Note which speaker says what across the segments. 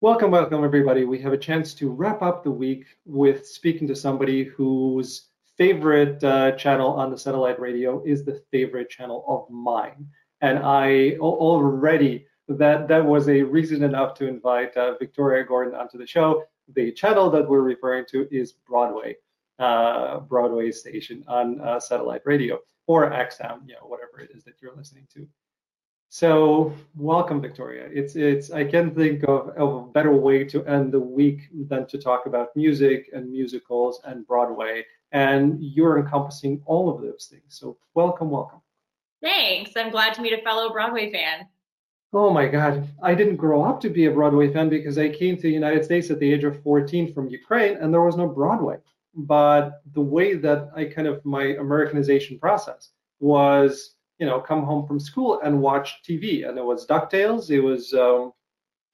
Speaker 1: Welcome, welcome, everybody. We have a chance to wrap up the week with speaking to somebody whose favorite uh, channel on the satellite radio is the favorite channel of mine. And I already, that, that was a reason enough to invite uh, Victoria Gordon onto the show. The channel that we're referring to is Broadway, uh, Broadway station on uh, satellite radio or XM, you know, whatever it is that you're listening to. So welcome, Victoria. It's it's I can't think of, of a better way to end the week than to talk about music and musicals and Broadway. And you're encompassing all of those things. So welcome, welcome.
Speaker 2: Thanks. I'm glad to meet a fellow Broadway fan.
Speaker 1: Oh my God. I didn't grow up to be a Broadway fan because I came to the United States at the age of 14 from Ukraine and there was no Broadway. But the way that I kind of my Americanization process was you know, come home from school and watch TV. And it was DuckTales. It was um,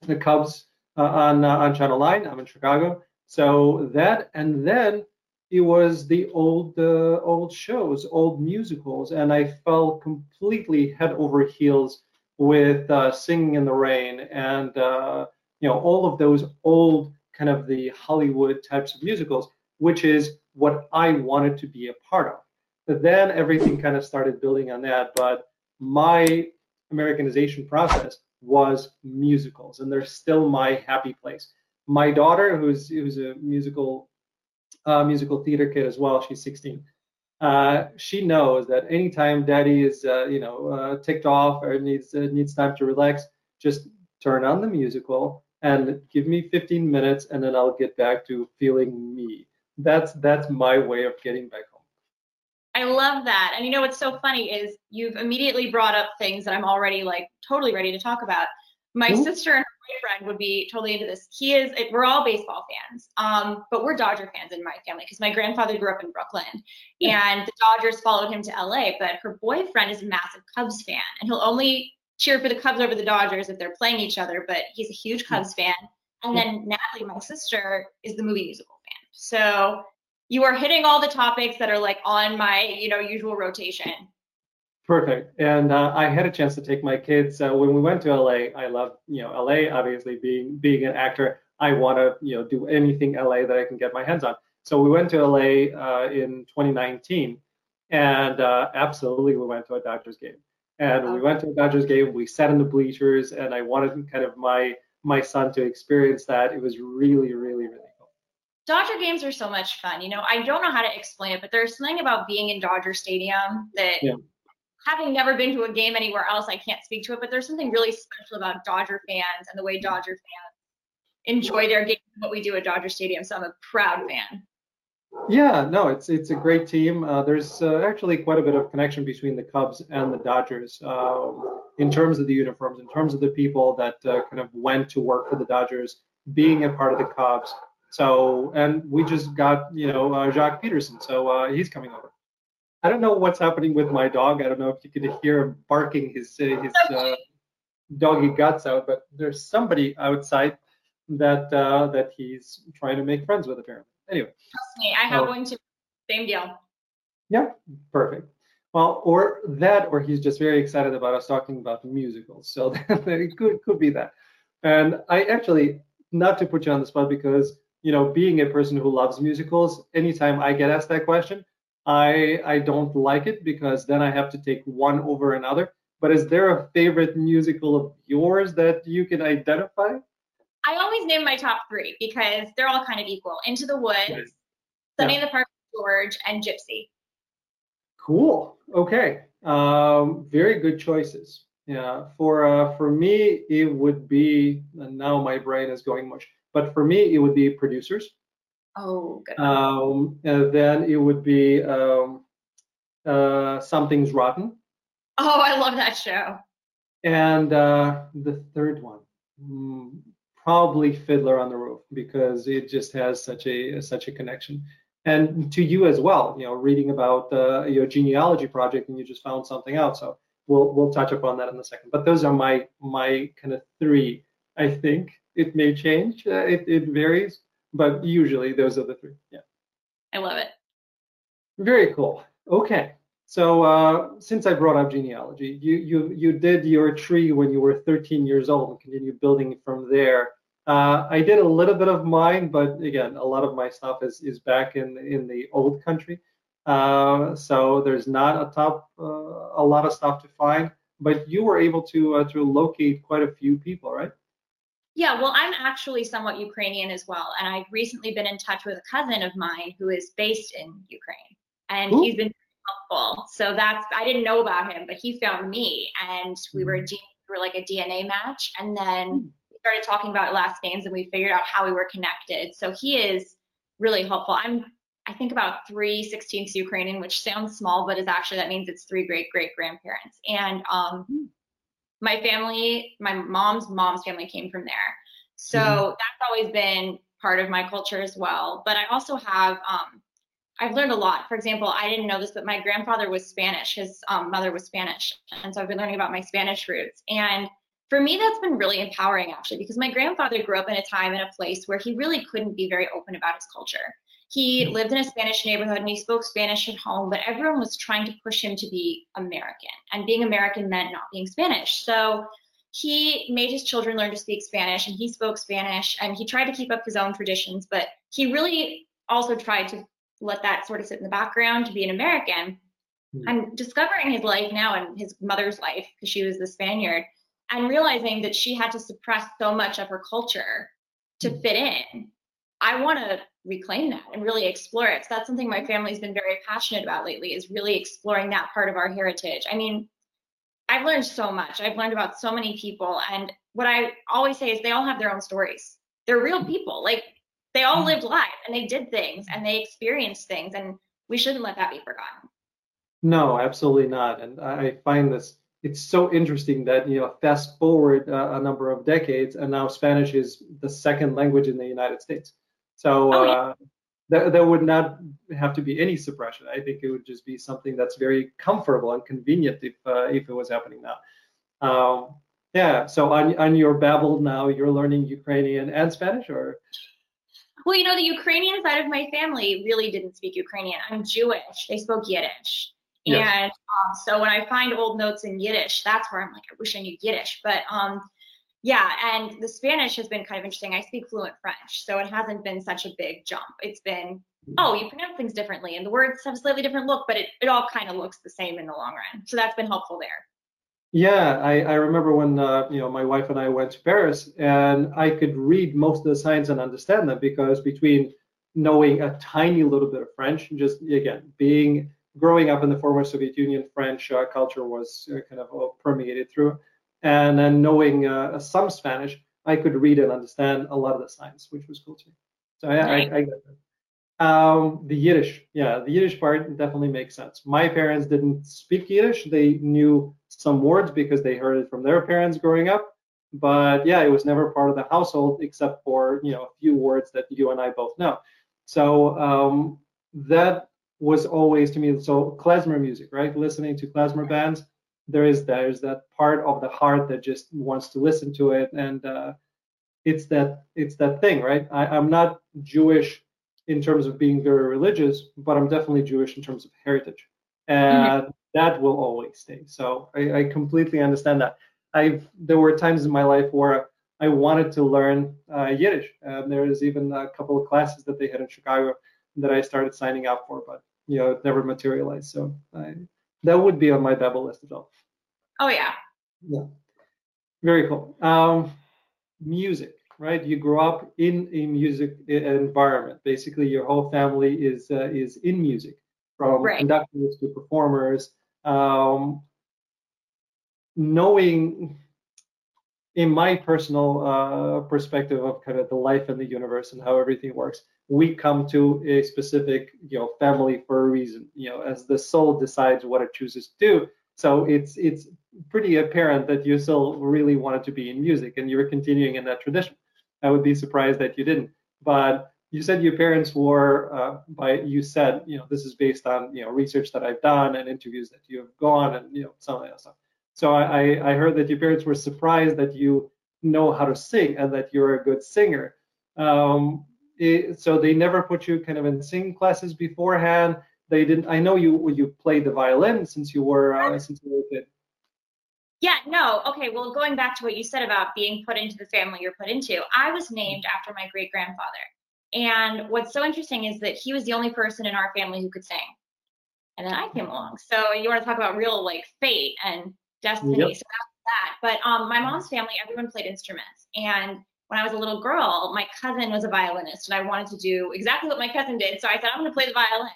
Speaker 1: the Cubs uh, on uh, on Channel 9. I'm in Chicago. So that, and then it was the old uh, old shows, old musicals, and I fell completely head over heels with uh, Singing in the Rain and uh, you know all of those old kind of the Hollywood types of musicals, which is what I wanted to be a part of. But then everything kind of started building on that. But my Americanization process was musicals, and they're still my happy place. My daughter, who's who's a musical uh, musical theater kid as well, she's 16. Uh, she knows that anytime daddy is uh, you know uh, ticked off or needs uh, needs time to relax, just turn on the musical and give me 15 minutes, and then I'll get back to feeling me. That's that's my way of getting back home.
Speaker 2: I love that. And you know what's so funny is you've immediately brought up things that I'm already like totally ready to talk about. My mm-hmm. sister and her boyfriend would be totally into this. He is. We're all baseball fans, um, but we're Dodger fans in my family because my grandfather grew up in Brooklyn, and the Dodgers followed him to LA. But her boyfriend is a massive Cubs fan, and he'll only cheer for the Cubs over the Dodgers if they're playing each other. But he's a huge Cubs fan. And then Natalie, my sister, is the movie musical fan. So you are hitting all the topics that are like on my you know usual rotation.
Speaker 1: Perfect. And uh, i had a chance to take my kids uh, when we went to la i love you know la obviously being being an actor i want to you know do anything la that i can get my hands on. So we went to la uh, in 2019 and uh, absolutely we went to a dodgers game. And we went to a dodgers game we sat in the bleachers and i wanted kind of my my son to experience that. It was really really really
Speaker 2: Dodger games are so much fun. You know, I don't know how to explain it, but there's something about being in Dodger Stadium that yeah. having never been to a game anywhere else, I can't speak to it, but there's something really special about Dodger fans and the way Dodger fans enjoy their game what we do at Dodger Stadium. So I'm a proud fan.
Speaker 1: Yeah, no, it's it's a great team. Uh, there's uh, actually quite a bit of connection between the Cubs and the Dodgers uh, in terms of the uniforms, in terms of the people that uh, kind of went to work for the Dodgers, being a part of the Cubs. So, and we just got, you know, uh, Joc Pederson. So uh, he's coming over. I don't know what's happening with my dog. I don't know if you could hear him barking his uh, his uh, doggy guts out, but there's somebody outside that uh, that he's trying to make friends with apparently. Anyway.
Speaker 2: Trust me, I have one too. Same deal.
Speaker 1: Yeah, perfect. Well, or that, or he's just very excited about us talking about musicals. So it could could be that. And I actually, not to put you on the spot because you know, being a person who loves musicals, anytime I get asked that question, I I don't like it because then I have to take one over another. But is there a favorite musical of yours that you can identify?
Speaker 2: I always name my top three because they're all kind of equal. Into the Woods, nice. Sunday yeah. in the Park George, and Gypsy.
Speaker 1: Cool. Okay. Um, very good choices. Yeah. For uh, for me, it would be. And now my brain is going mush. But for me, it would be producers.
Speaker 2: Oh, good.
Speaker 1: Um, then it would be um, uh, Something's Rotten.
Speaker 2: Oh, I love that show.
Speaker 1: And uh, the third one, mm, probably Fiddler on the Roof, because it just has such a such a connection. And to you as well, you know, reading about uh, your genealogy project, and you just found something out. So we'll we'll touch upon that in a second. But those are my my kind of three, I think. It may change. Uh, it, it varies, but usually those are the three. Yeah.
Speaker 2: I love it.
Speaker 1: Very cool. Okay. So uh, since I brought up genealogy, you you you did your tree when you were 13 years old and continued building from there Uh, I did a little bit of mine, but again, a lot of my stuff is is back in in the old country. Uh, so there's not a top uh, a lot of stuff to find. But you were able to uh, to locate quite a few people, right?
Speaker 2: Yeah, well, I'm actually somewhat Ukrainian as well, and I've recently been in touch with a cousin of mine who is based in Ukraine, and Ooh. he's been helpful. So that's I didn't know about him, but he found me, and we were mm-hmm. we were like a DNA match, and then hmm. we started talking about last names, and we figured out how we were connected. So he is really helpful. I'm I think about three 16th Ukrainian, which sounds small, but is actually that means it's three great great grandparents, and um, hmm my family, my mom's mom's family came from there. So mm-hmm. that's always been part of my culture as well. But I also have, um, I've learned a lot. For example, I didn't know this, but my grandfather was Spanish. His um, mother was Spanish. And so I've been learning about my Spanish roots. And for me, that's been really empowering actually, because my grandfather grew up in a time in a place where he really couldn't be very open about his culture. He lived in a Spanish neighborhood and he spoke Spanish at home, but everyone was trying to push him to be American. And being American meant not being Spanish. So he made his children learn to speak Spanish and he spoke Spanish and he tried to keep up his own traditions, but he really also tried to let that sort of sit in the background to be an American. Mm-hmm. And discovering his life now and his mother's life, because she was the Spaniard, and realizing that she had to suppress so much of her culture to hmm. fit in. I want to reclaim that and really explore it. So that's something my family's been very passionate about lately is really exploring that part of our heritage. I mean, I've learned so much. I've learned about so many people. And what I always say is they all have their own stories. They're real people. Like they all mm. lived life and they did things and they experienced things. And we shouldn't let that be forgotten.
Speaker 1: No, absolutely not. And I find this it's so interesting that you know fast forward uh, a number of decades and now Spanish is the second language in the United States. So oh, yeah. uh, there, there would not have to be any suppression. I think it would just be something that's very comfortable and convenient if uh, if it was happening now. Um, yeah. So on on your Babbel now, you're learning Ukrainian and Spanish, or?
Speaker 2: Well, you know, the Ukrainian side of my family really didn't speak Ukrainian. I'm Jewish. They spoke Yiddish. Yes. And um, so when I find old notes in Yiddish, that's where I'm like, I wish I knew Yiddish. But um, yeah, and the Spanish has been kind of interesting. I speak fluent French, so it hasn't been such a big jump. It's been, oh, you pronounce things differently, and the words have slightly different look, but it, it all kind of looks the same in the long run. So that's been helpful there.
Speaker 1: Yeah, I, I remember when uh, you know my wife and I went to Paris, and I could read most of the signs and understand them because between knowing a tiny little bit of French, and just again being growing up in the former Soviet Union, French uh, culture was uh, kind of permeated through and then knowing uh, some Spanish, I could read and understand a lot of the signs, which was cool too. So yeah, I, I, get that. Um, the Yiddish, yeah, the Yiddish part definitely makes sense. My parents didn't speak Yiddish; they knew some words because they heard it from their parents growing up. But yeah, it was never part of the household except for you know a few words that you and I both know. So um, that was always to me so klezmer music, right? Listening to klezmer bands there is there's that part of the heart that just wants to listen to it. And uh, it's that it's that thing right? I, i'm not jewish in terms of being very religious but i'm definitely jewish in terms of heritage. And mm-hmm. that will always stay. So I, I completely understand that. I've there were times in my life where i wanted to learn uh, yiddish. And there was even a couple of classes that they had in chicago that i started signing up for but you know it never materialized. So i that would be on my Babbel list as well.
Speaker 2: Oh yeah.
Speaker 1: Yeah. Very cool. Um, music, right? You grow up in a music environment. Basically, your whole family is uh, is in music, from right. conductors to performers. Um, knowing, in my personal uh, perspective of kind of the life and the universe and how everything works, we come to a specific you know family for a reason you know as the soul decides what it chooses to do. So it's it's pretty apparent that you still really wanted to be in music and you were continuing in that tradition. I would be surprised that you didn't. But you said your parents were uh, by you said you know this is based on you know research that i've done and interviews that you have gone and you know some of that stuff. So i i heard that your parents were surprised that you know how to sing and that you're a good singer. Um, it, so they never put you kind of in singing classes beforehand. They didn't. I know you you played the violin since you were uh, since you were a kid.
Speaker 2: Yeah, no. Okay, well, going back to what you said about being put into the family you're put into, I was named after my great grandfather. And what's so interesting is that he was the only person in our family who could sing. And then I came along. So you want to talk about real like fate and destiny. Yep. So that. But um, my mom's family, everyone played instruments. And when I was a little girl, my cousin was a violinist, and I wanted to do exactly what my cousin did. So I said, I'm going to play the violin.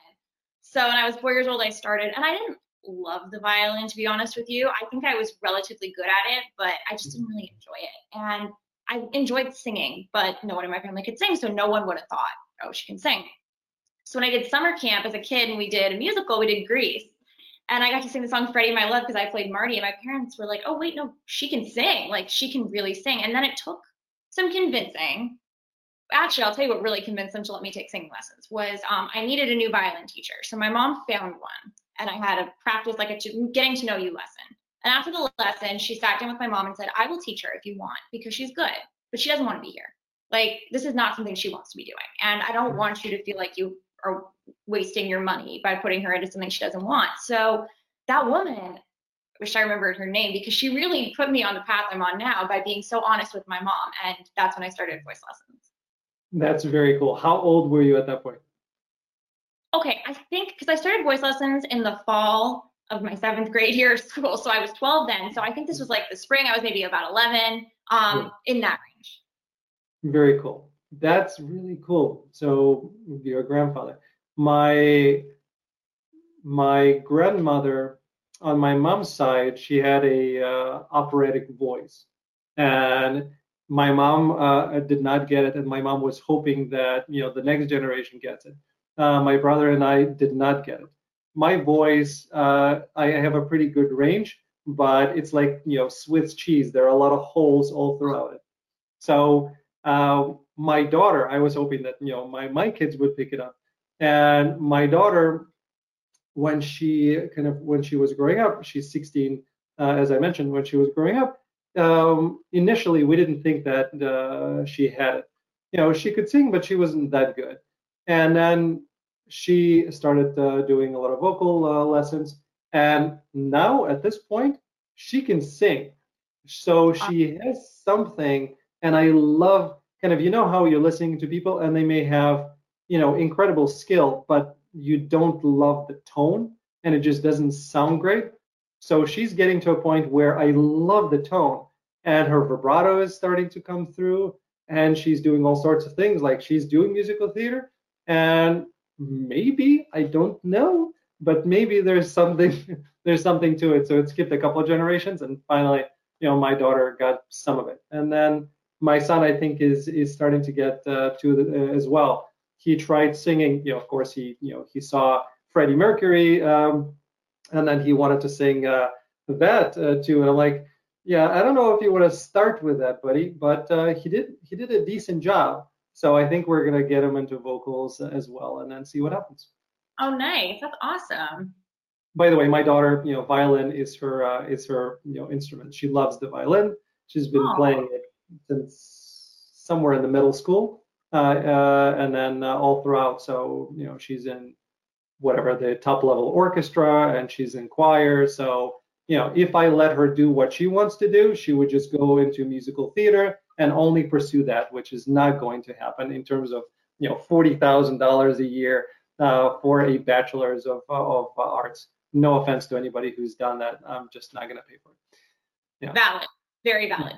Speaker 2: So when I was four years old, I started, and I didn't love the violin, to be honest with you. I think I was relatively good at it, but I just didn't really enjoy it. And I enjoyed singing, but no one in my family could sing, so no one would have thought, oh, she can sing. So when I did summer camp as a kid and we did a musical, we did Grease. And I got to sing the song Freddie My Love because I played Marty, and my parents were like, oh, wait, no, she can sing. Like, she can really sing. And then it took some convincing. Actually, I'll tell you what really convinced them to let me take singing lessons was um, I needed a new violin teacher. So my mom found one and I had a practice like a getting to know you lesson. And after the lesson, she sat down with my mom and said, I will teach her if you want because she's good, but she doesn't want to be here. Like, this is not something she wants to be doing. And I don't want you to feel like you are wasting your money by putting her into something she doesn't want. So that woman, wish I remembered her name because she really put me on the path I'm on now by being so honest with my mom. And that's when I started voice lessons.
Speaker 1: That's very cool. How old were you at that point?
Speaker 2: okay, I think because I started voice lessons in the fall of my seventh grade year of school. So I was 12 then. So I think this was like the spring. I was maybe about 11 um, yeah. in that range.
Speaker 1: Very cool. That's really cool. So your grandfather, my my grandmother on my mom's side, she had a uh, operatic voice, and my mom uh, did not get it, and my mom was hoping that you know the next generation gets it. Uh, my brother and I did not get it. My voice, uh, I have a pretty good range, but it's like you know Swiss cheese. There are a lot of holes all throughout it. So uh, my daughter, I was hoping that you know my my kids would pick it up, and my daughter, when she kind of when she was growing up, she's 16, uh, as I mentioned, when she was growing up. Um, initially, we didn't think that uh, she had it. You know, she could sing, but she wasn't that good. And then she started uh, doing a lot of vocal uh, lessons. And now at this point, she can sing. So she has something. And I love kind of, you know, how you're listening to people and they may have, you know, incredible skill, but you don't love the tone and it just doesn't sound great. So she's getting to a point where I love the tone and her vibrato is starting to come through and she's doing all sorts of things like she's doing musical theater and maybe I don't know, but maybe there's something there's something to it. So it skipped a couple of generations, and finally, you know, my daughter got some of it, and then my son, I think, is is starting to get uh, to the, uh, as well. He tried singing, you know, of course, he you know he saw Freddie Mercury, um, and then he wanted to sing uh, that uh, too, and I'm like. Yeah, I don't know if you want to start with that, buddy, but uh, he did he did a decent job. So I think we're gonna get him into vocals as well, and then see what happens.
Speaker 2: Oh, nice! That's awesome.
Speaker 1: By the way, my daughter, you know, violin is her uh, is her you know instrument. She loves the violin. She's been playing it since somewhere in the middle school, and then uh, all throughout. So you know, she's in whatever the top level orchestra, and she's in choir. So you know, if I let her do what she wants to do, she would just go into musical theater and only pursue that, which is not going to happen in terms of you know forty thousand dollars a year uh, for a bachelor's of of arts. No offense to anybody who's done that, I'm just not going to pay for it.
Speaker 2: Yeah. Valid, very valid.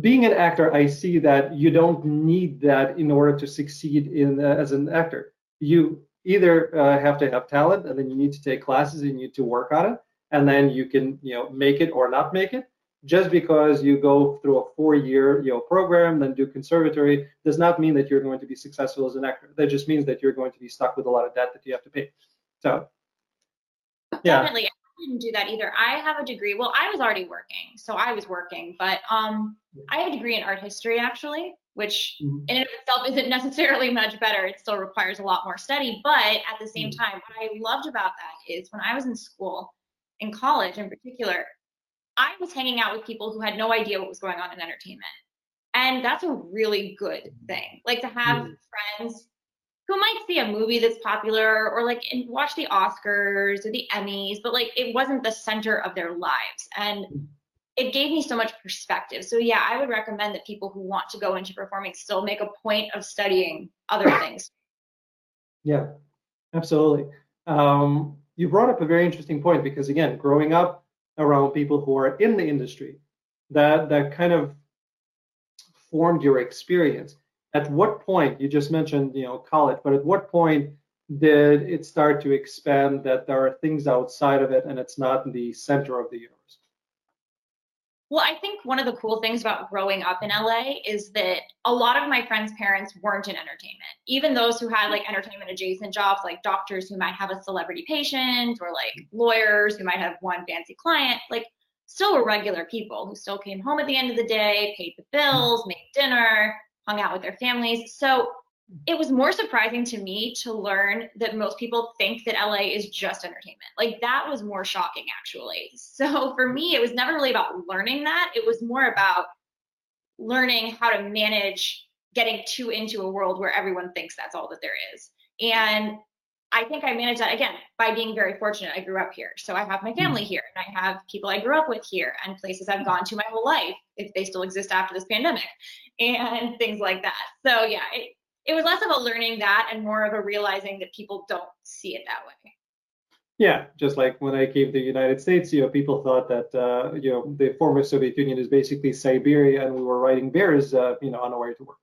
Speaker 1: Being an actor, I see that you don't need that in order to succeed in uh, as an actor. You either uh, have to have talent, and then you need to take classes and you need to work on it and then you can you know make it or not make it. Just because you go through a four-year you know program then do conservatory does not mean that you're going to be successful as an actor. That just means that you're going to be stuck with a lot of debt that you have to pay. So
Speaker 2: yeah. Definitely didn't do that either i have a degree well i was already working so i was working but um i have a degree in art history actually which mm-hmm. in and of itself isn't necessarily much better it still requires a lot more study but at the same mm-hmm. time what i loved about that is when i was in school in college in particular, I was hanging out with people who had no idea what was going on in entertainment. And that's a really good thing. Like to have mm. friends who might see a movie that's popular or like and watch the Oscars or the Emmys, but like it wasn't the center of their lives. And it gave me so much perspective. So yeah, I would recommend that people who want to go into performing still make a point of studying other things.
Speaker 1: Yeah, absolutely. Um, you brought up a very interesting point because again, growing up around people who are in the industry, that that kind of formed your experience. At what point you just mentioned, you know, college, but at what point did it start to expand that there are things outside of it and it's not the center of the universe?
Speaker 2: Well, I think one of the cool things about growing up in LA is that a lot of my friends' parents weren't in entertainment. Even those who had like entertainment adjacent jobs, like doctors who might have a celebrity patient or like lawyers who might have one fancy client, like still were regular people who still came home at the end of the day, paid the bills, made dinner, hung out with their families. So it was more surprising to me to learn that most people think that LA is just entertainment. Like that was more shocking actually. So for me, it was never really about learning that. It was more about learning how to manage getting too into a world where everyone thinks that's all that there is. And I think I managed that again by being very fortunate. I grew up here. So I have my family here and I have people I grew up with here and places I've gone to my whole life if they still exist after this pandemic and things like that. So yeah, it, it was less of a learning that and more of a realizing that people don't see it that way.
Speaker 1: Yeah, just like when I came to the United States, you know, people thought that uh, you know the former Soviet Union is basically Siberia, and we were riding bears, uh, you know, on our way to work.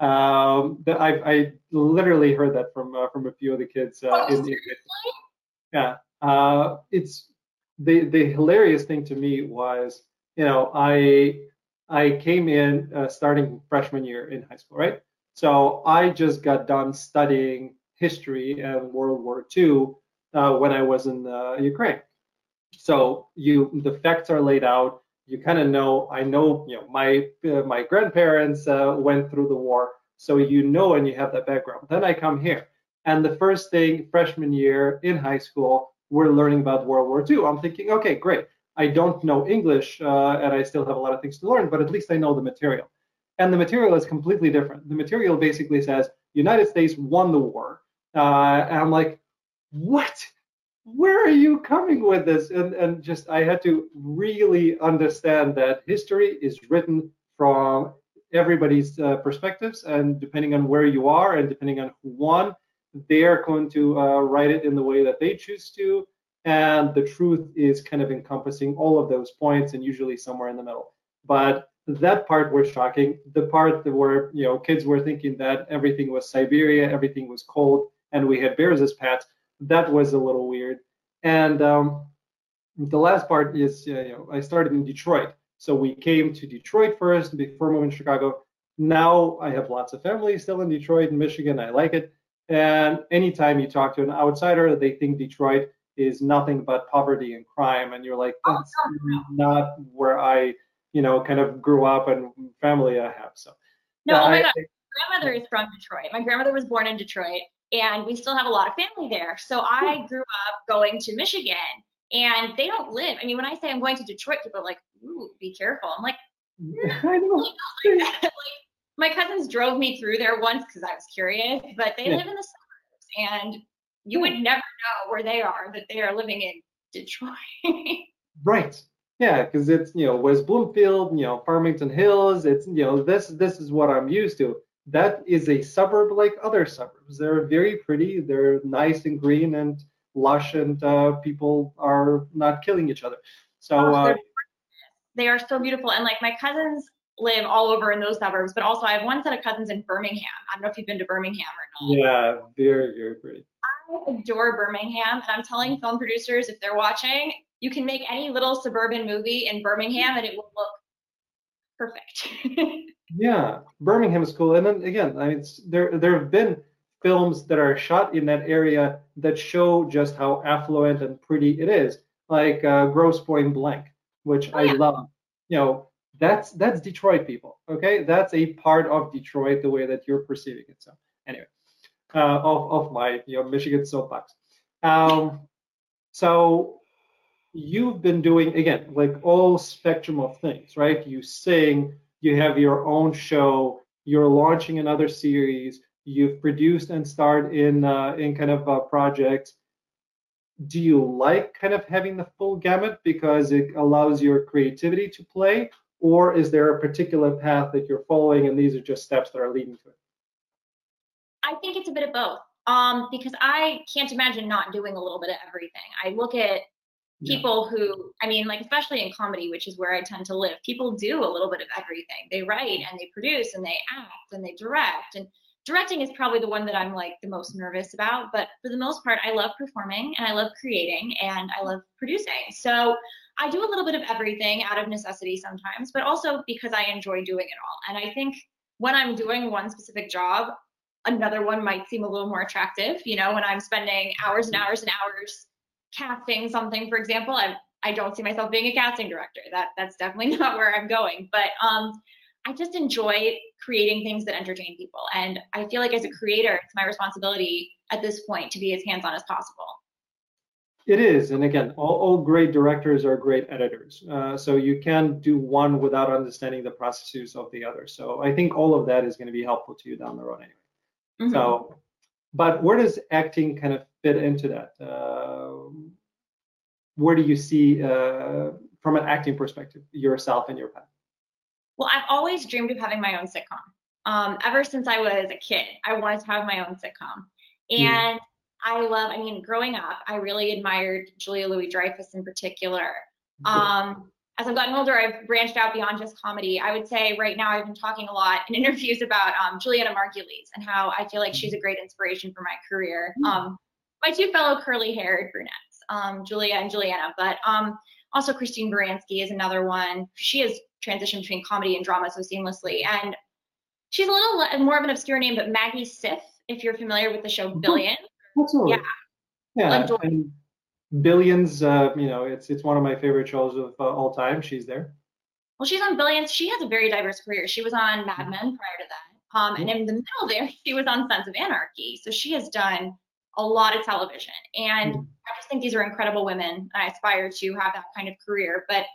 Speaker 1: Um, I I literally heard that from uh, from a few of the kids. Uh,
Speaker 2: in,
Speaker 1: yeah, uh, it's the the hilarious thing to me was, you know, I I came in uh, starting freshman year in high school, right? So I just got done studying history and World War II uh, when I was in uh, Ukraine. So you, the facts are laid out. You kind of know. I know, you know, my uh, my grandparents uh, went through the war, so you know, and you have that background. Then I come here, and the first thing freshman year in high school, we're learning about World War II. I'm thinking, okay, great. I don't know English, uh, and I still have a lot of things to learn, but at least I know the material. And the material is completely different. The material basically says United States won the war. Uh, and I'm like, what? Where are you coming with this? And, and just, I had to really understand that history is written from everybody's uh, perspectives. And depending on where you are and depending on who won, they're going to uh, write it in the way that they choose to. And the truth is kind of encompassing all of those points and usually somewhere in the middle. But that part was shocking. The part where you know kids were thinking that everything was Siberia, everything was cold, and we had bears as pets. That was a little weird. And um, the last part is you know I started in Detroit, so we came to Detroit first before moving to Chicago. Now I have lots of family still in Detroit, Michigan. I like it. And anytime you talk to an outsider, they think Detroit is nothing but poverty and crime, and you're like, that's not where I you know, kind of grew up and family I have. So
Speaker 2: no, oh my God. My grandmother is from Detroit. My grandmother was born in Detroit and we still have a lot of family there. So I grew up going to Michigan and they don't live. I mean, when I say I'm going to Detroit, people are like, ooh, be careful. I'm like, mm, I know. like, my cousins drove me through there once because I was curious, but they yeah. live in the suburbs and you would never know where they are that they are living in Detroit.
Speaker 1: right. Yeah, because it's you know West Bloomfield, you know Farmington Hills. It's you know this this is what I'm used to. That is a suburb like other suburbs. They're very pretty. They're nice and green and lush, and uh, people are not killing each other. So oh, uh,
Speaker 2: they are so beautiful. And like my cousins live all over in those suburbs, but also I have one set of cousins in Birmingham. I don't know if you've been to Birmingham or
Speaker 1: not. Yeah, very very pretty.
Speaker 2: I adore Birmingham, and I'm telling film producers if they're watching, you can make any little suburban movie in Birmingham and it will look perfect.
Speaker 1: yeah, Birmingham is cool. And then again, I mean, there there have been films that are shot in that area that show just how affluent and pretty it is, like uh, Grosse Pointe Blank, which oh, I love. You know, that's that's Detroit people. Okay, that's a part of Detroit the way that you're perceiving it. So anyway, uh, off off my you know Michigan soapbox. Um, so you've been doing again like all spectrum of things right you sing you have your own show you're launching another series You've produced and starred in uh, in kind of a project. Do you like kind of having the full gamut because it allows your creativity to play, or is there a particular path that you're following and these are just steps that are leading to it?
Speaker 2: I think it's a bit of both. Um, because I can't imagine not doing a little bit of everything. I look at people yeah. who i mean like especially in comedy which is where i tend to live people do a little bit of everything. They write and they produce and they act and they direct. And directing is probably the one that i'm like the most nervous about but for the most part i love performing and i love creating and i love producing. So i do a little bit of everything out of necessity sometimes but also because i enjoy doing it all. And i think when i'm doing one specific job another one might seem a little more attractive you know when i'm spending hours and hours and hours casting something, for example, I I don't see myself being a casting director. That that's definitely not where I'm going. But um, I just enjoy creating things that entertain people, and I feel like as a creator, it's my responsibility at this point to be as hands-on as possible.
Speaker 1: It is, and again, all, all great directors are great editors. Uh, so you can do one without understanding the processes of the other. So I think all of that is going to be helpful to you down the road anyway. Mm-hmm. So, but where does acting kind of fit into that? Uh, where do you see, uh, from an acting perspective, yourself and your path?
Speaker 2: Well, I've always dreamed of having my own sitcom. Um, ever since I was a kid, I wanted to have my own sitcom. Hmm. And. I love, I mean, growing up, I really admired Julia Louis Dreyfus in particular. Um, as I've gotten older, I've branched out beyond just comedy. I would say right now I've been talking a lot in interviews about um, Julianna Margulies and how I feel like she's a great inspiration for my career. Hmm. Um, my two fellow curly-haired brunettes, um, Julia and Julianna, but um, also Christine Baranski is another one. She has transitioned between comedy and drama so seamlessly, and she's a little more of an obscure name, but Maggie Siff, if you're familiar with the show mm-hmm. Billions.
Speaker 1: Absolutely. Yeah. Yeah. Billions, uh, you know, it's it's one of my favorite shows of uh, all time. She's there.
Speaker 2: Well, she's on Billions. She has a very diverse career. She was on Mad Men prior to that. Um, and in the middle there, she was on Sons of Anarchy. So she has done a lot of television. And mm-hmm. I just think these are incredible women. I aspire to have that kind of career. But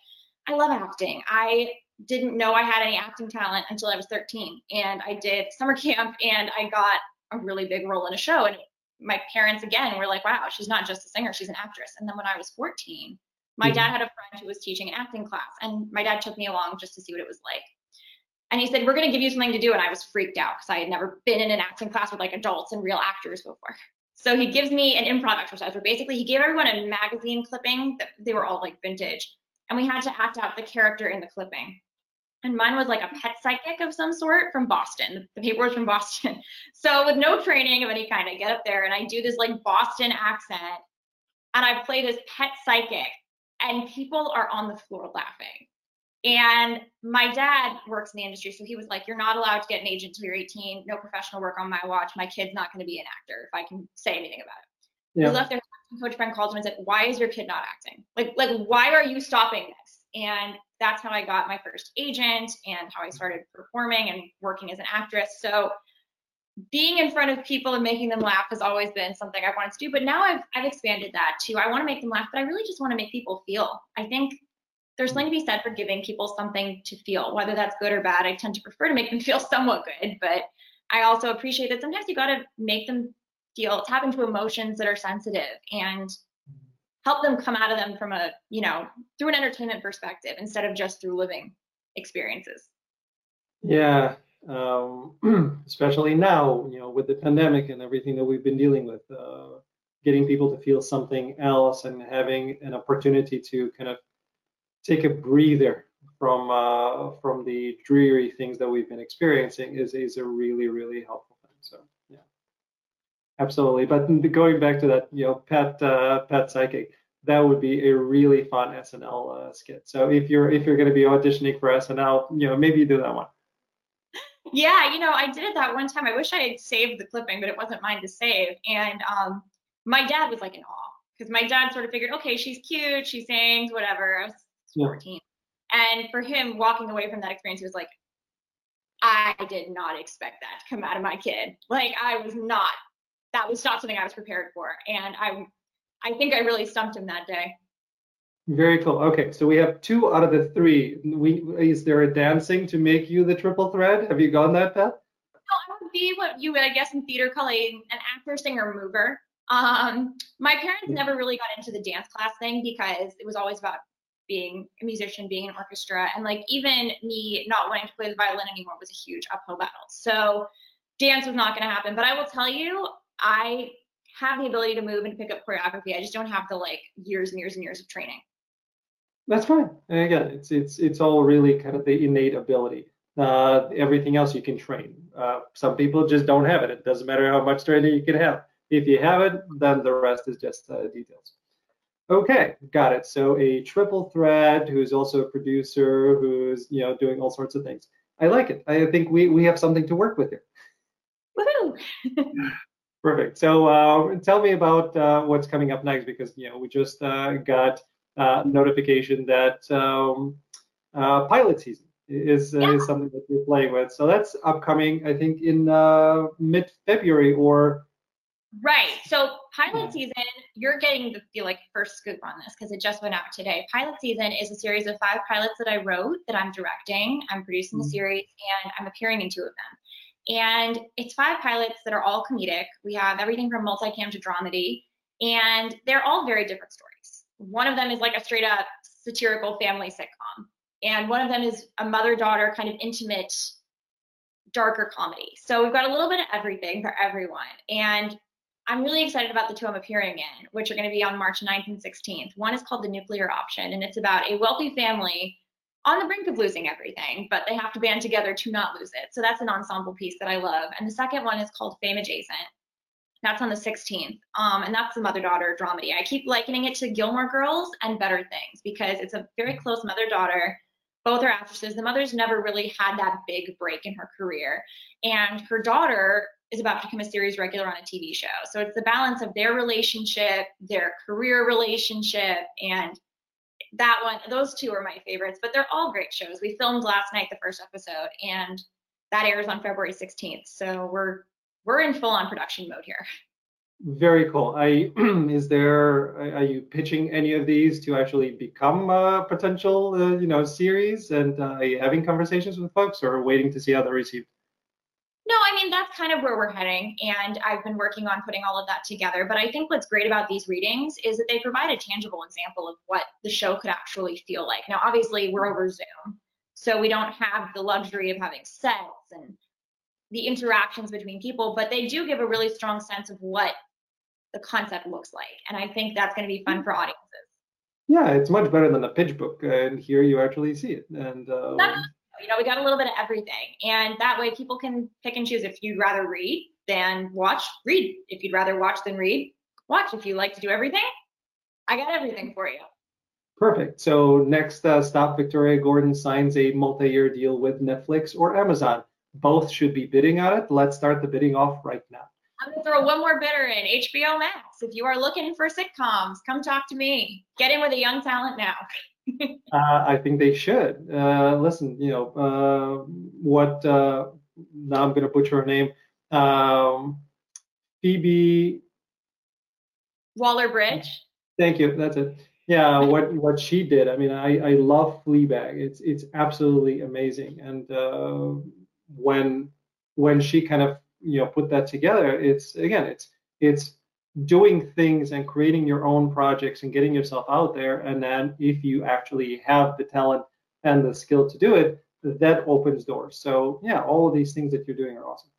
Speaker 2: I love acting. I didn't know I had any acting talent until I was 13. And I did summer camp and I got a really big role in a show. And my parents, again, were like, wow, she's not just a singer, she's an actress. And then when I was 14, my mm-hmm. dad had a friend who was teaching an acting class. And my dad took me along just to see what it was like. And he said, We're going to give you something to do. And I was freaked out because I had never been in an acting class with like adults and real actors before. So he gives me an improv exercise where basically he gave everyone a magazine clipping that they were all like vintage. And we had to act out the character in the clipping. And mine was like a pet psychic of some sort from Boston. The paper was from Boston. So with no training of any kind, I get up there and I do this like Boston accent and I play this pet psychic and people are on the floor laughing. And my dad works in the industry, so he was like, "You're not allowed to get an agent until you're 18. No professional work on my watch. My kid's not going to be an actor if I can say anything about it." Yeah. He left there. Coach friend called him and said, "Why is your kid not acting? Like, like why are you stopping this?" And that's how I got my first agent and how I started performing and working as an actress. So being in front of people and making them laugh has always been something I've wanted to do. But now I've I've expanded that too. I want to make them laugh, but I really just want to make people feel. I think there's something to be said for giving people something to feel, whether that's good or bad. I tend to prefer to make them feel somewhat good, but I also appreciate that sometimes you got to make them feel, tap into emotions that are sensitive and help them come out of them from a, you know, through an entertainment perspective instead of just through living experiences.
Speaker 1: Yeah, um, especially now, you know, with the pandemic and everything that we've been dealing with, uh, getting people to feel something else and having an opportunity to kind of take a breather from uh, from the dreary things that we've been experiencing is is a really really helpful thing. So yeah, absolutely. But going back to that, you know, pet uh, pet psychic, that would be a really fun SNL uh, skit. So if you're if you're going to be auditioning for SNL, you know, maybe do that one.
Speaker 2: Yeah, you know, I did it that one time. I wish I had saved the clipping, but it wasn't mine to save. And um, my dad was like in awe because my dad sort of figured, okay, she's cute, she sings, whatever. I was 14. And for him, walking away from that experience, he was like, I did not expect that to come out of my kid. Like I was not, that was not something I was prepared for. And I, I think I really stumped him that day.
Speaker 1: Very cool. Okay, so we have two out of the three. We is there a dancing to make you the triple threat? Have you gone that path?
Speaker 2: No, I would be what you would, I guess, in theater call a, an actor, singer, mover. Um, my parents never really got into the dance class thing because it was always about being a musician, being an orchestra, and like even me not wanting to play the violin anymore was a huge uphill battle. So dance was not going to happen. But I will tell you, I have the ability to move and pick up choreography. I just don't have the like years and years and years of training.
Speaker 1: That's fine. And again, it's it's it's all really kind of the innate ability. Uh, everything else you can train. Uh, some people just don't have it. It doesn't matter how much training you can have. If you have it, then the rest is just uh, details. Okay, got it. So a triple threat who's also a producer, who's you know doing all sorts of things. I like it. I think we we have something to work with here.
Speaker 2: Woohoo!
Speaker 1: Perfect. So uh, tell me about uh, what's coming up next because you know we just uh, got uh, notification that um, uh, pilot season is, yeah. is something that we're playing with. So that's upcoming, I think, in uh, mid-February or.
Speaker 2: Right. So pilot season, you're getting the feel like first scoop on this because it just went out today. Pilot season is a series of five pilots that I wrote that I'm directing. I'm producing the mm-hmm. series and I'm appearing in two of them. And it's five pilots that are all comedic. We have everything from multicam to dramedy, and they're all very different stories. One of them is like a straight up satirical family sitcom and one of them is a mother-daughter kind of intimate darker comedy. So we've got a little bit of everything for everyone. And I'm really excited about the two I'm appearing in, which are going to be on March 9th and 16th. One is called The Nuclear Option, and it's about a wealthy family on the brink of losing everything, but they have to band together to not lose it. So that's an ensemble piece that I love. And the second one is called Fame Adjacent. That's on the 16th. Um, and that's the mother daughter dramedy. I keep likening it to Gilmore Girls and Better Things because it's a very close mother daughter both are actresses. The mother's never really had that big break in her career. And her daughter is about to become a series regular on a TV show. So it's the balance of their relationship, their career relationship, and that one, those two are my favorites, but they're all great shows. We filmed last night the first episode, and that airs on February 16th. So we're we're in full on production mode here.
Speaker 1: Very cool. I is there are you pitching any of these to actually become a potential uh, you know series and uh, having conversations with folks or waiting to see how they receive?
Speaker 2: No, I mean that's kind of where we're heading and I've been working on putting all of that together, but I think what's great about these readings is that they provide a tangible example of what the show could actually feel like. Now obviously we're over Zoom, so we don't have the luxury of having sets and the interactions between people, but they do give a really strong sense of what the concept looks like. And I think that's going to be fun for audiences.
Speaker 1: Yeah, it's much better than a pitch book, and here you actually see it. And um,
Speaker 2: you know, we got a little bit of everything, and that way people can pick and choose. If you'd rather read than watch, read. If you'd rather watch than read, watch. If you like to do everything, I got everything for you.
Speaker 1: Perfect. So next uh, stop, Victoria Gordon signs a multi-year deal with Netflix or Amazon. Both should be bidding on it. Let's start the bidding off right now.
Speaker 2: I'm gonna throw one more bidder in HBO Max. If you are looking for sitcoms, come talk to me. Get in with a young talent now.
Speaker 1: uh, I think they should. Uh, listen, you know uh, what? Uh, now I'm gonna butcher her name. Um, Phoebe
Speaker 2: Waller-Bridge.
Speaker 1: Thank you. That's it. Yeah, what what she did. I mean, I I love Fleabag. It's it's absolutely amazing. And uh, when when she kind of you know put that together it's again it's it's doing things and creating your own projects and getting yourself out there. And then if you actually have the talent and the skill to do it that opens doors. So yeah all of these things that you're doing are awesome.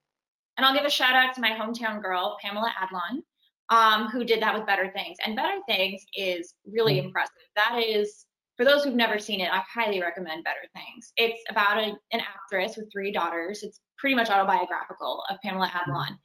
Speaker 2: And i'll give a shout out to my hometown girl pamela adlon um, who did that with better things. And better things is really mm-hmm. impressive. That is for those who've never seen it i highly recommend better things. It's about a, an actress with three daughters. It's pretty much autobiographical of Pamela mm-hmm. Adlon.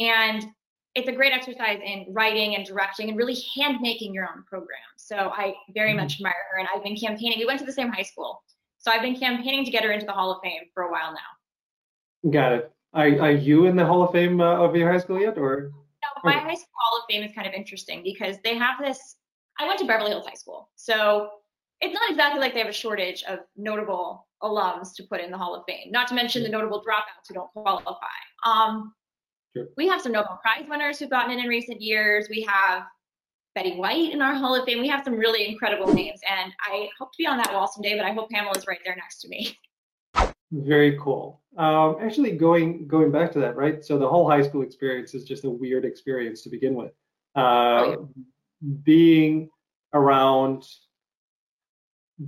Speaker 2: And it's a great exercise in writing and directing and really hand making your own program. So I very mm-hmm. much admire her and I've been campaigning. We went to the same high school. So I've been campaigning to get her into the Hall of Fame for a while now.
Speaker 1: Got it. Are, are you in the Hall of Fame uh, of your high school yet or?
Speaker 2: No, my high school Hall of Fame is kind of interesting because they have this. I went to Beverly Hills High School. So it's not exactly like they have a shortage of notable alums to put in the Hall of Fame, not to mention the notable dropouts who don't qualify. Um, sure. We have some Nobel Prize winners who've gotten in in recent years. We have Betty White in our Hall of Fame. We have some really incredible names, and I hope to be on that wall someday, but I hope Pamela's right there next to me.
Speaker 1: Very cool. Um, actually, going going back to that, right? So the whole high school experience is just a weird experience to begin with. Uh, oh, yeah. Being around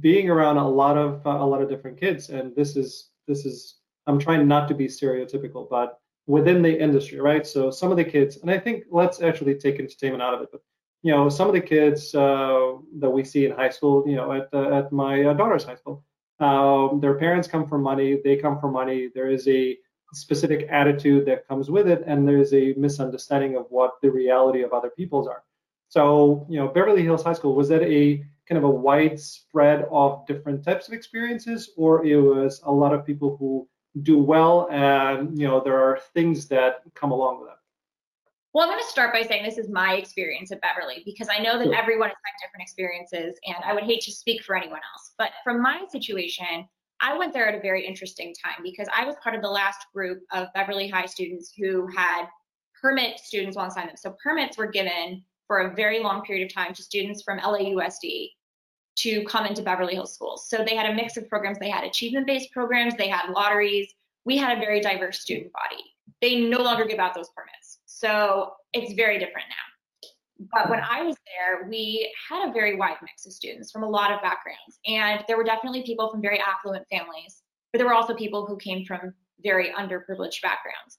Speaker 1: being around a lot of uh, a lot of different kids, and this is this is I'm trying not to be stereotypical, but within the industry, right? So some of the kids, and I think let's actually take entertainment out of it, but you know, some of the kids uh, that we see in high school, you know, at uh, at my daughter's high school, um, their parents come from money, they come from money. There is a specific attitude that comes with it, and there's a misunderstanding of what the reality of other people's are. So, you know, Beverly Hills High School was that a kind of a widespread of different types of experiences, or it was a lot of people who do well and you know there are things that come along with that
Speaker 2: well i'm going to start by saying this is my experience at beverly because i know that sure. everyone has had different experiences and i would hate to speak for anyone else. But from my situation i went there at a very interesting time because i was part of the last group of beverly high students who had permit students alongside them so permits were given for a very long period of time to students from lausd to come into Beverly Hills schools. So they had a mix of programs. They had achievement based programs, they had lotteries. We had a very diverse student body. They no longer give out those permits. So it's very different now. But when I was there, we had a very wide mix of students from a lot of backgrounds. And there were definitely people from very affluent families, but there were also people who came from very underprivileged backgrounds.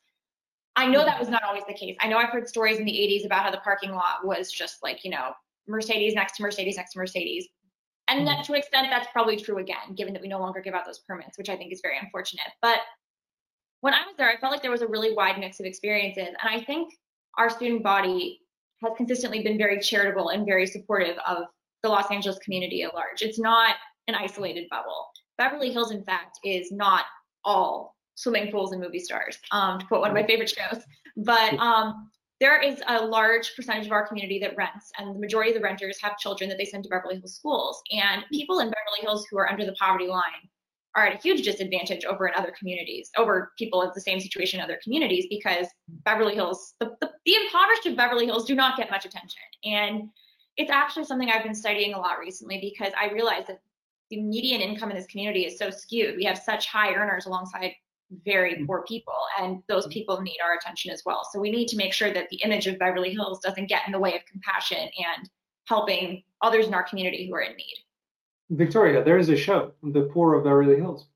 Speaker 2: I know that was not always the case. I know I've heard stories in the 80s about how the parking lot was just like, you know, Mercedes next to Mercedes next to Mercedes. And that, to an extent, that's probably true again, given that we no longer give out those permits, which I think is very unfortunate. But when I was there, I felt like there was a really wide mix of experiences. And I think our student body has consistently been very charitable and very supportive of the Los Angeles community at large. It's not an isolated bubble. Beverly Hills, in fact, is not all swimming pools and movie stars, um, to quote one of my favorite shows. But um, there is a large percentage of our community that rents, and the majority of the renters have children that they send to Beverly Hills schools. And hmm. people in Beverly Hills who are under the poverty line are at a huge disadvantage over in other communities, over people in the same situation in other communities, because hmm. Beverly Hills, the, the, the impoverished of Beverly Hills do not get much attention. And it's actually something I've been studying a lot recently because I realize that the median income in this community is so skewed. We have such high earners alongside very mm. poor people and those mm. people need our attention as well so we need to make sure that the image of beverly hills doesn't get in the way of compassion and helping others in our community who are in need
Speaker 1: victoria there is a show the poor of beverly hills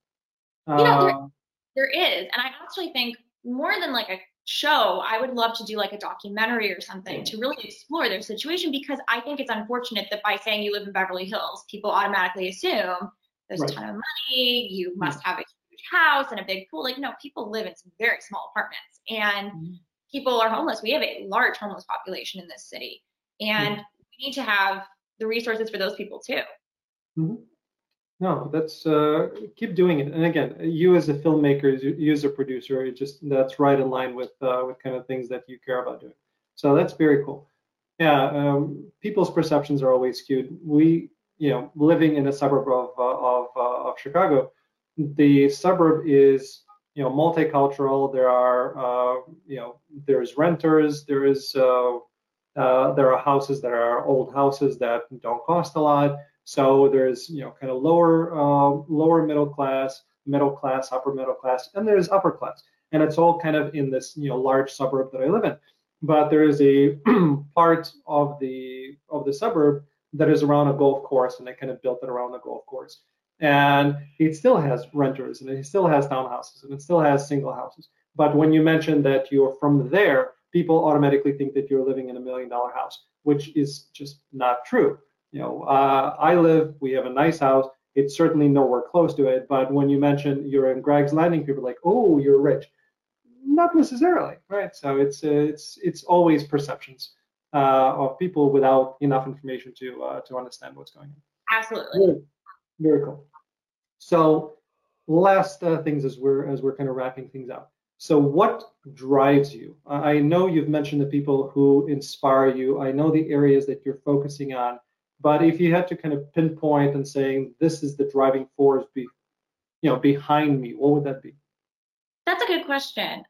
Speaker 2: uh, you know, there, uh, there is and i actually think more than like a show i would love to do like a documentary or something to really explore their situation because i think it's unfortunate that by saying you live in beverly hills people automatically assume there's right. a ton of money you must have a house and a big pool. Like, no, people live in some very small apartments and mm-hmm. people are homeless. We have a large homeless population in this city, and we need to have the resources for those people too.
Speaker 1: Mm-hmm. No, that's uh, keep doing it. And again, you as a filmmaker, you as a producer, it just that's right in line with uh, with kind of things that you care about doing. So that's very cool. Yeah, um, people's perceptions are always skewed. We, you know, living in a suburb of uh, of, uh, of Chicago, the suburb is you know multicultural. There are uh, you know there's renters. There is uh, uh, there are houses that are old houses that don't cost a lot. So there's you know kind of lower uh, lower middle class, middle class, upper middle class, and there's upper class, and it's all kind of in this you know large suburb that I live in. But there is a part of the of the suburb that is around a golf course, and they kind of built it around the golf course and it still has renters and it still has townhouses and it still has single houses. But when you mention that you're from there, people automatically think that you're living in a million dollar house, which is just not true. You know, uh, I live, we have a nice house. It's certainly nowhere close to it. But when you mention you're in Greg's Landing, people are like, oh, you're rich. Not necessarily, right? So it's uh, it's it's always perceptions uh, of people without enough information to uh, to understand what's going on.
Speaker 2: Absolutely.
Speaker 1: Very cool. So last uh, things as we're as we're kind of wrapping things up. So what drives you? I know you've mentioned the people who inspire you. I know the areas that you're focusing on. But if you had to kind of pinpoint and saying this is the driving force, be, you know, behind me, what would that be?
Speaker 2: That's a good question.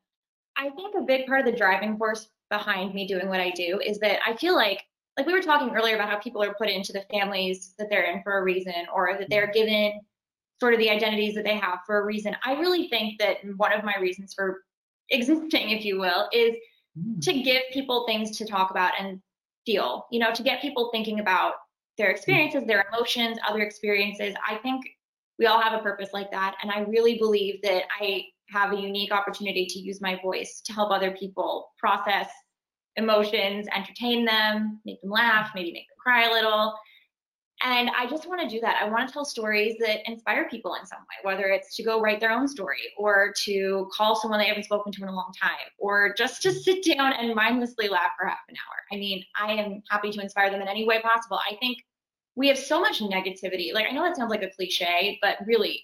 Speaker 2: I think a big part of the driving force behind me doing what I do is that I feel like like we were talking earlier about how people are put into the families that they're in for a reason or that they're given sort of the identities that they have for a reason. I really think that one of my reasons for existing, if you will, is mm. to give people things to talk about and feel, you know, to get people thinking about their experiences, their emotions, other experiences. I think we all have a purpose like that. And I really believe that I have a unique opportunity to use my voice to help other people process emotions, entertain them, make them laugh, maybe make them cry a little. And I just want to do that. I want to tell stories that inspire people in some way, whether it's to go write their own story or to call someone they haven't spoken to in a long time or just to sit down and mindlessly laugh for half an hour. I mean, I am happy to inspire them in any way possible. I think we have so much negativity. Like, I know that sounds like a cliche, but really,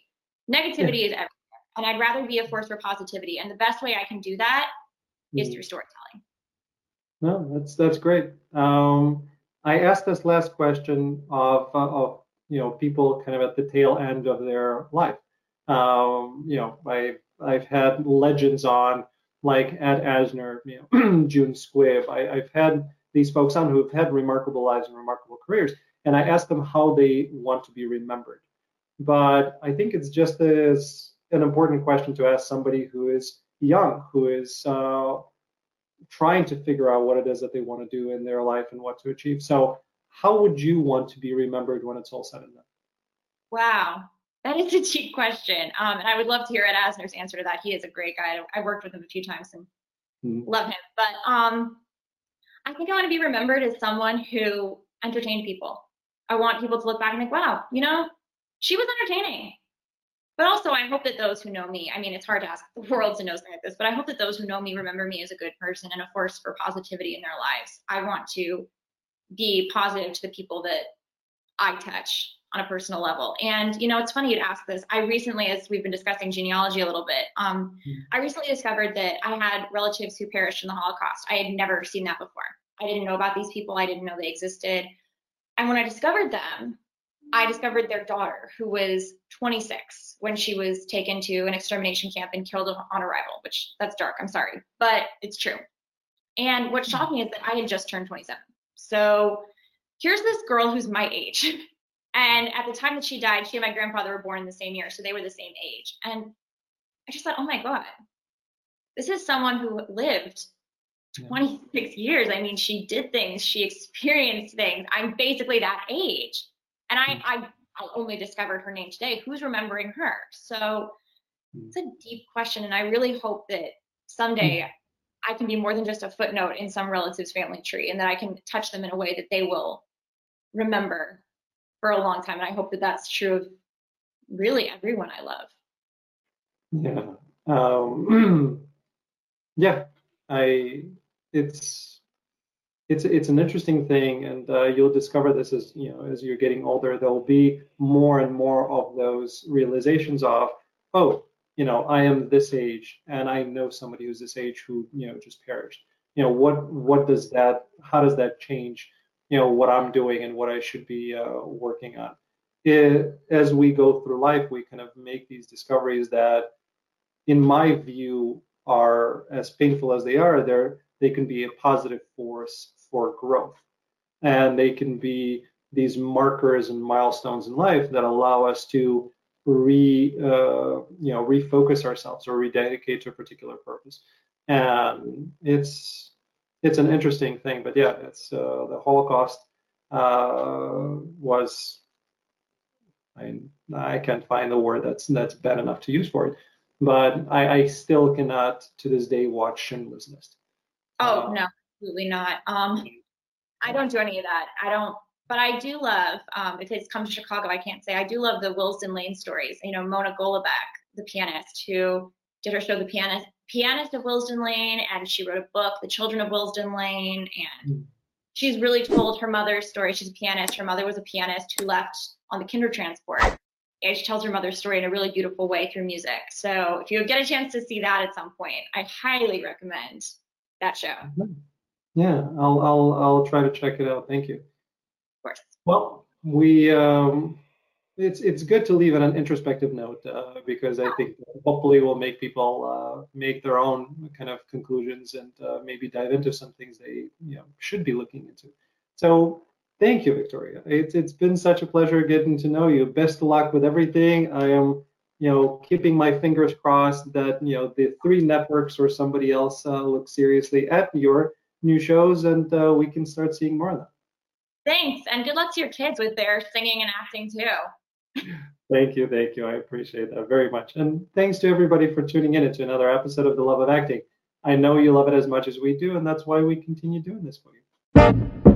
Speaker 2: negativity yeah. is everywhere. And I'd rather be a force for positivity. And the best way I can do that mm. is through storytelling.
Speaker 1: No, that's that's great. Um, I asked this last question of, uh, of you know people kind of at the tail end of their life. Um, you know, I I've had legends on like Ed Asner, you know, June Squibb. I, I've had these folks on who have had remarkable lives and remarkable careers, and I asked them how they want to be remembered. But I think it's just as an important question to ask somebody who is young, who is uh, trying to figure out what it is that they want to do in their life and what to achieve. So, how would you want to be remembered when it's all said and done?
Speaker 2: Wow, that is a cheap question. Um, and I would love to hear Ed Asner's answer to that. He is a great guy. I worked with him a few times and mm-hmm. love him. But um, I think I want to be remembered as someone who entertained people. I want people to look back and think, wow, you know, she was entertaining. But also, I hope that those who know me, I mean, it's hard to ask the world to know something like this, but I hope that those who know me remember me as a good person and a force for positivity in their lives. I want to be positive to the people that I touch on a personal level. And, you know, it's funny you'd ask this. I recently, as we've been discussing genealogy a little bit, um, mm-hmm. I recently discovered that I had relatives who perished in the Holocaust. I had never seen that before. I didn't know about these people, I didn't know they existed. And when I discovered them, I discovered their daughter, who was 26 when she was taken to an extermination camp and killed on arrival, which that's dark, I'm sorry, but it's true. And what's shocking is that I had just turned 27. So here's this girl who's my age. And at the time that she died, she and my grandfather were born in the same year, so they were the same age. And I just thought, oh my God, this is someone who lived 26 years. I mean, she did things, she experienced things. I'm basically that age. And I, hmm. I, I only discovered her name today. Who's remembering her? So hmm. it's a deep question. And I really hope that someday hmm. I can be more than just a footnote in some relative's family tree and that I can touch them in a way that they will remember for a long time. And I hope that that's true of really everyone I love.
Speaker 1: Yeah. Um, yeah. I, it's, it's it's an interesting thing, and uh, you'll discover this as you know as you're getting older. There will be more and more of those realizations of, oh, you know, I am this age, and I know somebody who's this age who you know just perished. You know, what what does that? How does that change? You know, what I'm doing and what I should be uh, working on. It, as we go through life, we kind of make these discoveries that, in my view, are as painful as they are. They're they can be a positive force for growth. And they can be these markers and milestones in life that allow us to re uh, you know refocus ourselves or rededicate to a particular purpose. And it's it's an interesting thing, but yeah, it's uh, the Holocaust uh, was I I can't find the word that's that's bad enough to use for it, but I, I still cannot to this day watch Schindler's List.
Speaker 2: Oh um, no, absolutely not. Um, I don't do any of that. I don't, but I do love. Um, if it's come to Chicago, I can't say I do love the Willesden Lane stories. You know, Mona Golabek, the pianist who did her show, The Pianist, Pianist of Willesden Lane, and she wrote a book, The Children of Willesden Lane, and hmm. she's really told her mother's story. She's a pianist. Her mother was a pianist who left on the Kindertransport. And she tells her mother's story in a really beautiful way through music. So if you get a chance to see that at some point, I highly recommend that show.
Speaker 1: Yeah, I'll I'll I'll try to check it out. Thank you.
Speaker 2: Of course.
Speaker 1: Well, we um, it's it's good to leave it on an introspective note uh, because I think hopefully will make people uh, make their own kind of conclusions and uh, maybe dive into some things they you know should be looking into. So Thank you, Victoria. It's it's been such a pleasure getting to know you. Best of luck with everything. I am, you know, keeping my fingers crossed that you know the three networks or somebody else uh, look seriously at your new shows and uh, we can start seeing more of them.
Speaker 2: Thanks, and good luck to your kids with their singing and acting too.
Speaker 1: Thank you, thank you. I appreciate that very much. And thanks to everybody for tuning in to another episode of The Love of Acting. I know you love it as much as we do, and that's why we continue doing this for you.